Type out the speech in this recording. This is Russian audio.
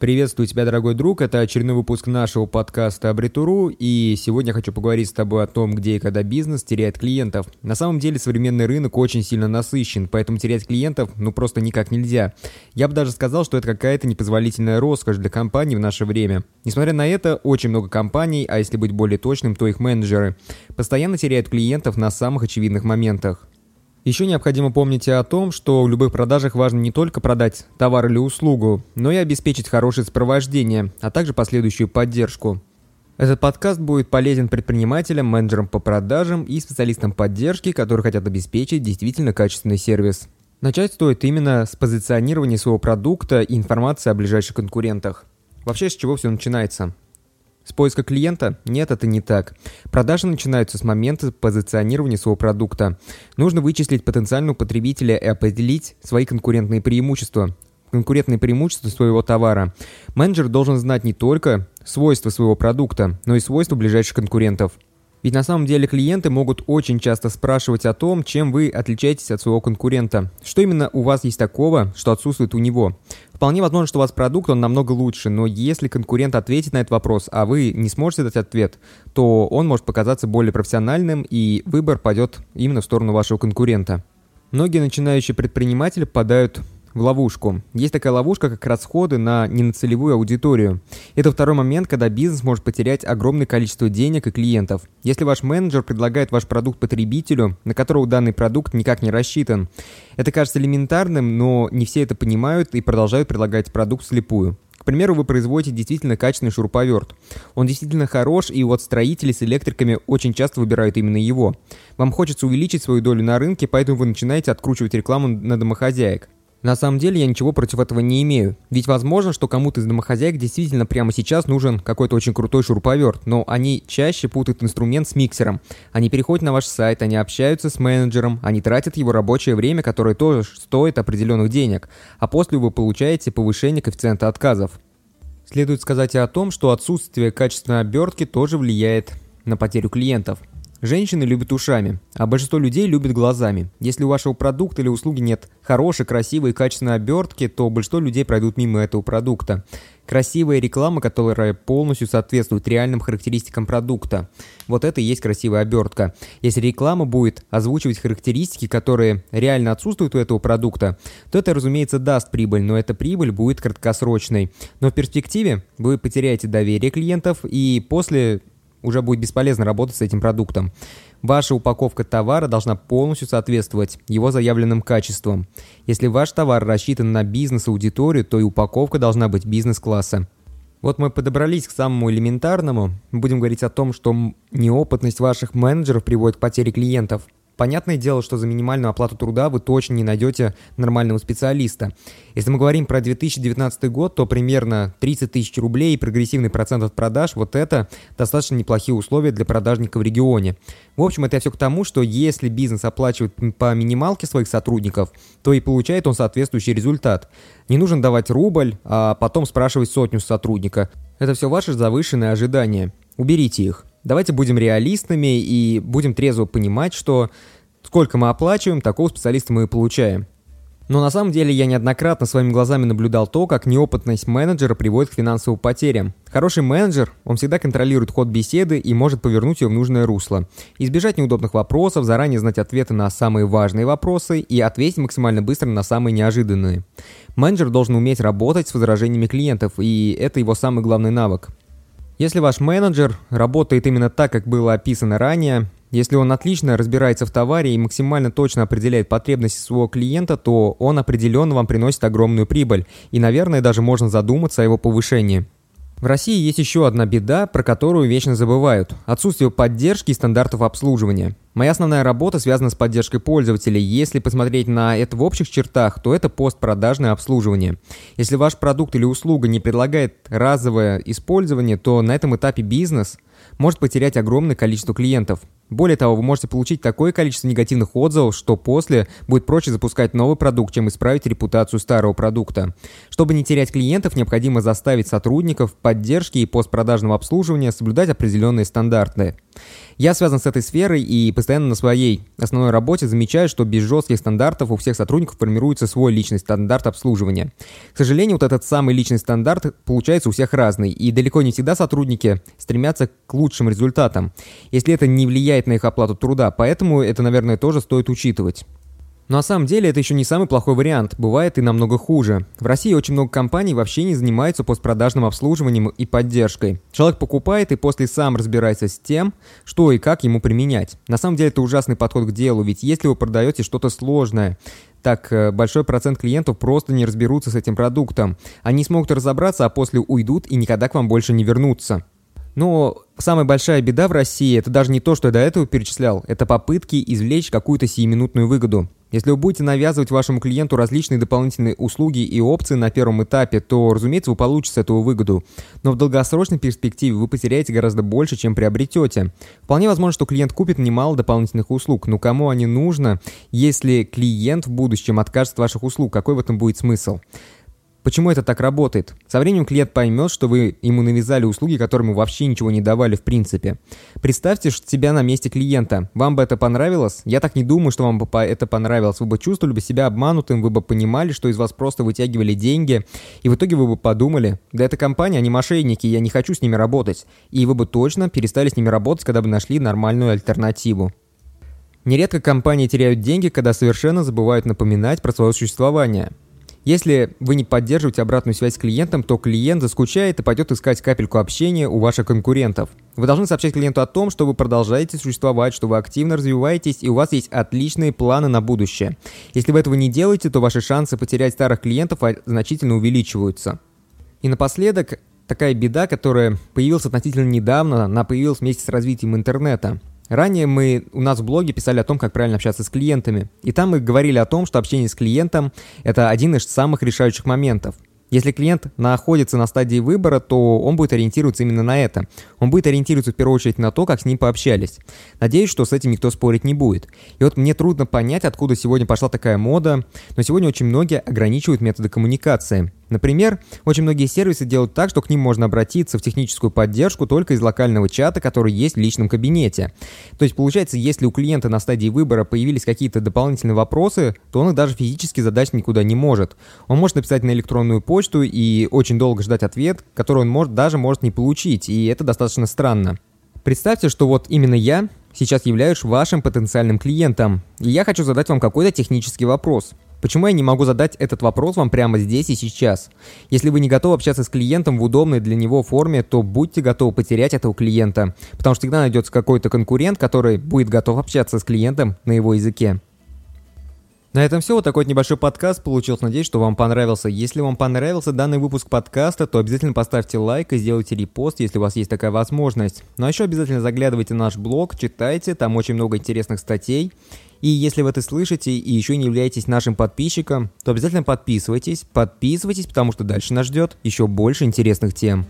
Приветствую тебя, дорогой друг. Это очередной выпуск нашего подкаста Абритуру, и сегодня я хочу поговорить с тобой о том, где и когда бизнес теряет клиентов. На самом деле современный рынок очень сильно насыщен, поэтому терять клиентов ну просто никак нельзя. Я бы даже сказал, что это какая-то непозволительная роскошь для компаний в наше время. Несмотря на это, очень много компаний, а если быть более точным, то их менеджеры, постоянно теряют клиентов на самых очевидных моментах. Еще необходимо помнить о том, что в любых продажах важно не только продать товар или услугу, но и обеспечить хорошее сопровождение, а также последующую поддержку. Этот подкаст будет полезен предпринимателям, менеджерам по продажам и специалистам поддержки, которые хотят обеспечить действительно качественный сервис. Начать стоит именно с позиционирования своего продукта и информации о ближайших конкурентах. Вообще, с чего все начинается? С поиска клиента? Нет, это не так. Продажи начинаются с момента позиционирования своего продукта. Нужно вычислить потенциального потребителя и определить свои конкурентные преимущества. Конкурентные преимущества своего товара. Менеджер должен знать не только свойства своего продукта, но и свойства ближайших конкурентов. Ведь на самом деле клиенты могут очень часто спрашивать о том, чем вы отличаетесь от своего конкурента. Что именно у вас есть такого, что отсутствует у него. Вполне возможно, что у вас продукт, он намного лучше, но если конкурент ответит на этот вопрос, а вы не сможете дать ответ, то он может показаться более профессиональным, и выбор пойдет именно в сторону вашего конкурента. Многие начинающие предприниматели попадают в ловушку. Есть такая ловушка, как расходы на ненацелевую аудиторию. Это второй момент, когда бизнес может потерять огромное количество денег и клиентов. Если ваш менеджер предлагает ваш продукт потребителю, на которого данный продукт никак не рассчитан. Это кажется элементарным, но не все это понимают и продолжают предлагать продукт слепую. К примеру, вы производите действительно качественный шуруповерт. Он действительно хорош, и вот строители с электриками очень часто выбирают именно его. Вам хочется увеличить свою долю на рынке, поэтому вы начинаете откручивать рекламу на домохозяек. На самом деле я ничего против этого не имею. Ведь возможно, что кому-то из домохозяек действительно прямо сейчас нужен какой-то очень крутой шуруповерт, но они чаще путают инструмент с миксером. Они переходят на ваш сайт, они общаются с менеджером, они тратят его рабочее время, которое тоже стоит определенных денег, а после вы получаете повышение коэффициента отказов. Следует сказать и о том, что отсутствие качественной обертки тоже влияет на потерю клиентов. Женщины любят ушами, а большинство людей любят глазами. Если у вашего продукта или услуги нет хорошей, красивой и качественной обертки, то большинство людей пройдут мимо этого продукта. Красивая реклама, которая полностью соответствует реальным характеристикам продукта. Вот это и есть красивая обертка. Если реклама будет озвучивать характеристики, которые реально отсутствуют у этого продукта, то это, разумеется, даст прибыль, но эта прибыль будет краткосрочной. Но в перспективе вы потеряете доверие клиентов, и после уже будет бесполезно работать с этим продуктом. Ваша упаковка товара должна полностью соответствовать его заявленным качествам. Если ваш товар рассчитан на бизнес-аудиторию, то и упаковка должна быть бизнес-класса. Вот мы подобрались к самому элементарному. Будем говорить о том, что неопытность ваших менеджеров приводит к потере клиентов – Понятное дело, что за минимальную оплату труда вы точно не найдете нормального специалиста. Если мы говорим про 2019 год, то примерно 30 тысяч рублей и прогрессивный процент от продаж, вот это достаточно неплохие условия для продажника в регионе. В общем, это все к тому, что если бизнес оплачивает по минималке своих сотрудников, то и получает он соответствующий результат. Не нужно давать рубль, а потом спрашивать сотню сотрудника. Это все ваши завышенные ожидания. Уберите их. Давайте будем реалистами и будем трезво понимать, что сколько мы оплачиваем, такого специалиста мы и получаем. Но на самом деле я неоднократно своими глазами наблюдал то, как неопытность менеджера приводит к финансовым потерям. Хороший менеджер, он всегда контролирует ход беседы и может повернуть ее в нужное русло. Избежать неудобных вопросов, заранее знать ответы на самые важные вопросы и ответить максимально быстро на самые неожиданные. Менеджер должен уметь работать с возражениями клиентов, и это его самый главный навык. Если ваш менеджер работает именно так, как было описано ранее, если он отлично разбирается в товаре и максимально точно определяет потребности своего клиента, то он определенно вам приносит огромную прибыль, и, наверное, даже можно задуматься о его повышении. В России есть еще одна беда, про которую вечно забывают – отсутствие поддержки и стандартов обслуживания. Моя основная работа связана с поддержкой пользователей. Если посмотреть на это в общих чертах, то это постпродажное обслуживание. Если ваш продукт или услуга не предлагает разовое использование, то на этом этапе бизнес – может потерять огромное количество клиентов. Более того, вы можете получить такое количество негативных отзывов, что после будет проще запускать новый продукт, чем исправить репутацию старого продукта. Чтобы не терять клиентов, необходимо заставить сотрудников поддержки и постпродажного обслуживания соблюдать определенные стандарты – Я связан с этой сферой и постоянно на своей основной работе замечаю, что без жестких стандартов у всех сотрудников формируется свой личный стандарт обслуживания. К сожалению, вот этот самый личный стандарт получается у всех разный, и далеко не всегда сотрудники стремятся к лучшим результатам, если это не влияет на их оплату труда, поэтому это, наверное, тоже стоит учитывать. Но на самом деле это еще не самый плохой вариант, бывает и намного хуже. В России очень много компаний вообще не занимаются постпродажным обслуживанием и поддержкой. Человек покупает и после сам разбирается с тем, что и как ему применять. На самом деле это ужасный подход к делу, ведь если вы продаете что-то сложное, так э, большой процент клиентов просто не разберутся с этим продуктом. Они смогут разобраться, а после уйдут и никогда к вам больше не вернутся. Но самая большая беда в России – это даже не то, что я до этого перечислял, это попытки извлечь какую-то сиюминутную выгоду. Если вы будете навязывать вашему клиенту различные дополнительные услуги и опции на первом этапе, то, разумеется, вы получите этого выгоду. Но в долгосрочной перспективе вы потеряете гораздо больше, чем приобретете. Вполне возможно, что клиент купит немало дополнительных услуг, но кому они нужно, если клиент в будущем откажется от ваших услуг? Какой в этом будет смысл? Почему это так работает? Со временем клиент поймет, что вы ему навязали услуги, которым вообще ничего не давали в принципе. Представьте себя на месте клиента. Вам бы это понравилось? Я так не думаю, что вам бы это понравилось. Вы бы чувствовали бы себя обманутым, вы бы понимали, что из вас просто вытягивали деньги, и в итоге вы бы подумали, да это компания, они мошенники, я не хочу с ними работать. И вы бы точно перестали с ними работать, когда бы нашли нормальную альтернативу. Нередко компании теряют деньги, когда совершенно забывают напоминать про свое существование. Если вы не поддерживаете обратную связь с клиентом, то клиент заскучает и пойдет искать капельку общения у ваших конкурентов. Вы должны сообщать клиенту о том, что вы продолжаете существовать, что вы активно развиваетесь и у вас есть отличные планы на будущее. Если вы этого не делаете, то ваши шансы потерять старых клиентов значительно увеличиваются. И напоследок, такая беда, которая появилась относительно недавно, она появилась вместе с развитием интернета. Ранее мы у нас в блоге писали о том, как правильно общаться с клиентами. И там мы говорили о том, что общение с клиентом – это один из самых решающих моментов – если клиент находится на стадии выбора, то он будет ориентироваться именно на это. Он будет ориентироваться в первую очередь на то, как с ним пообщались. Надеюсь, что с этим никто спорить не будет. И вот мне трудно понять, откуда сегодня пошла такая мода, но сегодня очень многие ограничивают методы коммуникации. Например, очень многие сервисы делают так, что к ним можно обратиться в техническую поддержку только из локального чата, который есть в личном кабинете. То есть получается, если у клиента на стадии выбора появились какие-то дополнительные вопросы, то он их даже физически задать никуда не может. Он может написать на электронную почту и очень долго ждать ответ, который он может, даже может не получить, и это достаточно странно. Представьте, что вот именно я сейчас являюсь вашим потенциальным клиентом, и я хочу задать вам какой-то технический вопрос. Почему я не могу задать этот вопрос вам прямо здесь и сейчас? Если вы не готовы общаться с клиентом в удобной для него форме, то будьте готовы потерять этого клиента, потому что всегда найдется какой-то конкурент, который будет готов общаться с клиентом на его языке. На этом все. Вот такой вот небольшой подкаст получился. Надеюсь, что вам понравился. Если вам понравился данный выпуск подкаста, то обязательно поставьте лайк и сделайте репост, если у вас есть такая возможность. Ну а еще обязательно заглядывайте в наш блог, читайте, там очень много интересных статей. И если вы это слышите и еще не являетесь нашим подписчиком, то обязательно подписывайтесь, подписывайтесь, потому что дальше нас ждет еще больше интересных тем.